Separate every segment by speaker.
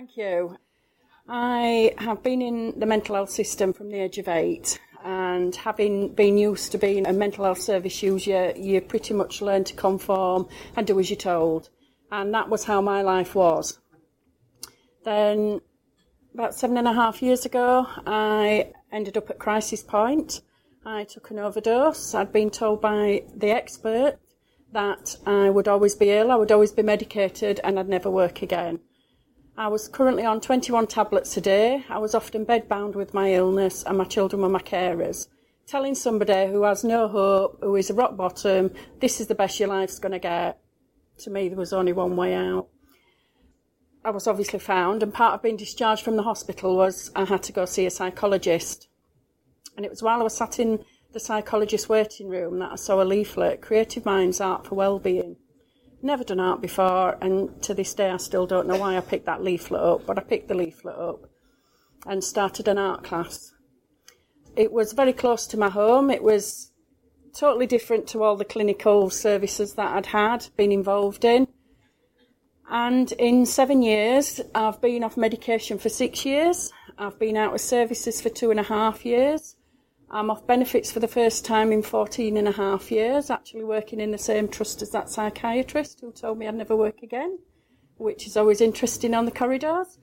Speaker 1: Thank you. I have been in the mental health system from the age of eight, and having been used to being a mental health service user, you pretty much learn to conform and do as you're told. And that was how my life was. Then, about seven and a half years ago, I ended up at crisis point. I took an overdose. I'd been told by the expert that I would always be ill, I would always be medicated, and I'd never work again. I was currently on 21 tablets a day. I was often bedbound with my illness, and my children were my carers. Telling somebody who has no hope, who is a rock bottom, this is the best your life's going to get. To me, there was only one way out. I was obviously found, and part of being discharged from the hospital was I had to go see a psychologist. And it was while I was sat in the psychologist's waiting room that I saw a leaflet, Creative Minds Art for Wellbeing. Never done art before, and to this day I still don't know why I picked that leaflet up, but I picked the leaflet up and started an art class. It was very close to my home. It was totally different to all the clinical services that I'd had been involved in. And in seven years, I've been off medication for six years. I've been out of services for two and a half years. I'm off benefits for the first time in 14 and a half years, actually working in the same trust as that psychiatrist who told me I'd never work again, which is always interesting on the corridors.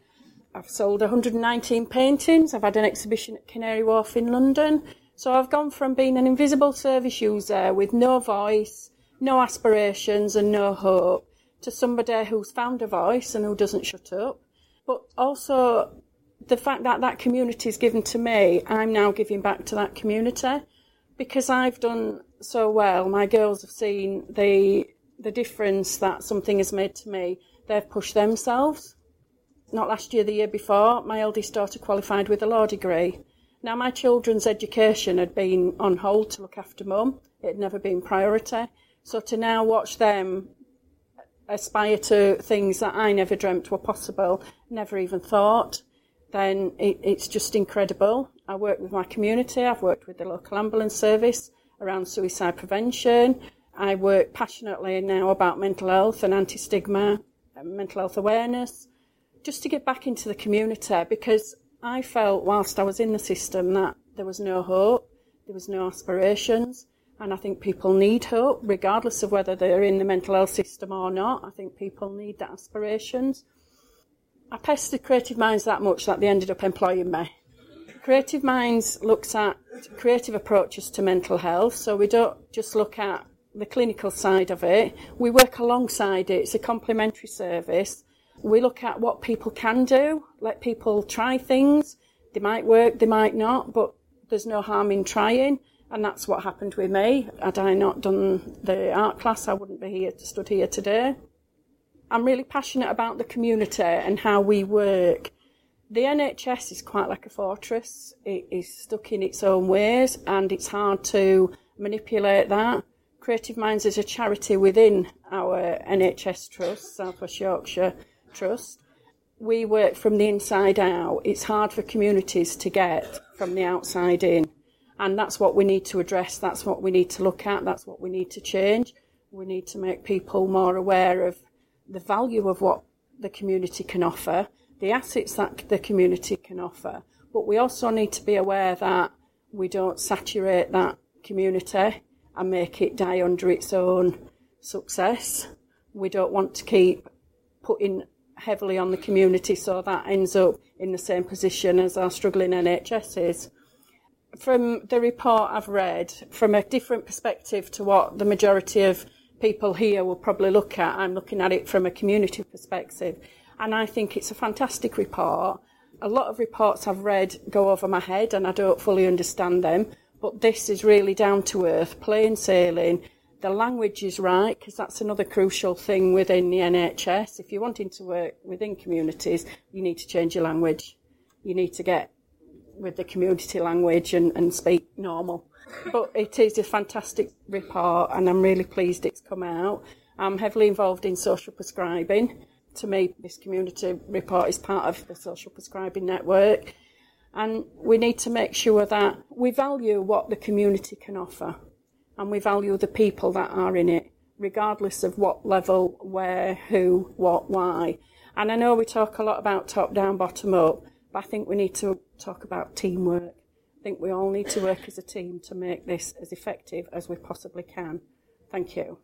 Speaker 1: I've sold 119 paintings. I've had an exhibition at Canary Wharf in London. So I've gone from being an invisible service user with no voice, no aspirations, and no hope to somebody who's found a voice and who doesn't shut up, but also the fact that that community is given to me, I'm now giving back to that community because I've done so well. My girls have seen the the difference that something has made to me. They've pushed themselves. Not last year, the year before, my eldest daughter qualified with a law degree. Now, my children's education had been on hold to look after mum. It had never been priority. So to now watch them aspire to things that I never dreamt were possible, never even thought, then it, it's just incredible. I work with my community, I've worked with the local ambulance service around suicide prevention. I work passionately now about mental health and anti stigma, mental health awareness, just to get back into the community because I felt whilst I was in the system that there was no hope, there was no aspirations, and I think people need hope, regardless of whether they're in the mental health system or not. I think people need that aspirations. I pestered Creative Minds that much that they ended up employing me. Creative Minds looks at creative approaches to mental health, so we don't just look at the clinical side of it, we work alongside it. It's a complementary service. We look at what people can do, let people try things. They might work, they might not, but there's no harm in trying. And that's what happened with me. Had I not done the art class, I wouldn't be here, stood here today. I'm really passionate about the community and how we work. The NHS is quite like a fortress. It is stuck in its own ways and it's hard to manipulate that. Creative Minds is a charity within our NHS Trust, South West Yorkshire Trust. We work from the inside out. It's hard for communities to get from the outside in. And that's what we need to address. That's what we need to look at. That's what we need to change. We need to make people more aware of the value of what the community can offer, the assets that the community can offer, but we also need to be aware that we don't saturate that community and make it die under its own success. We don't want to keep putting heavily on the community so that ends up in the same position as our struggling NHS is. From the report I've read, from a different perspective to what the majority of people here will probably look at. I'm looking at it from a community perspective. And I think it's a fantastic report. A lot of reports I've read go over my head and I don't fully understand them. But this is really down to earth, plain sailing. The language is right because that's another crucial thing within the NHS. If you're wanting to work within communities, you need to change your language. You need to get with the community language and, and speak normal but it is a fantastic report, and I'm really pleased it's come out. I'm heavily involved in social prescribing. To me, this community report is part of the social prescribing network, and we need to make sure that we value what the community can offer, and we value the people that are in it, regardless of what level, where, who, what, why. And I know we talk a lot about top down, bottom up, but I think we need to talk about teamwork. Think we all need to work as a team to make this as effective as we possibly can. Thank you.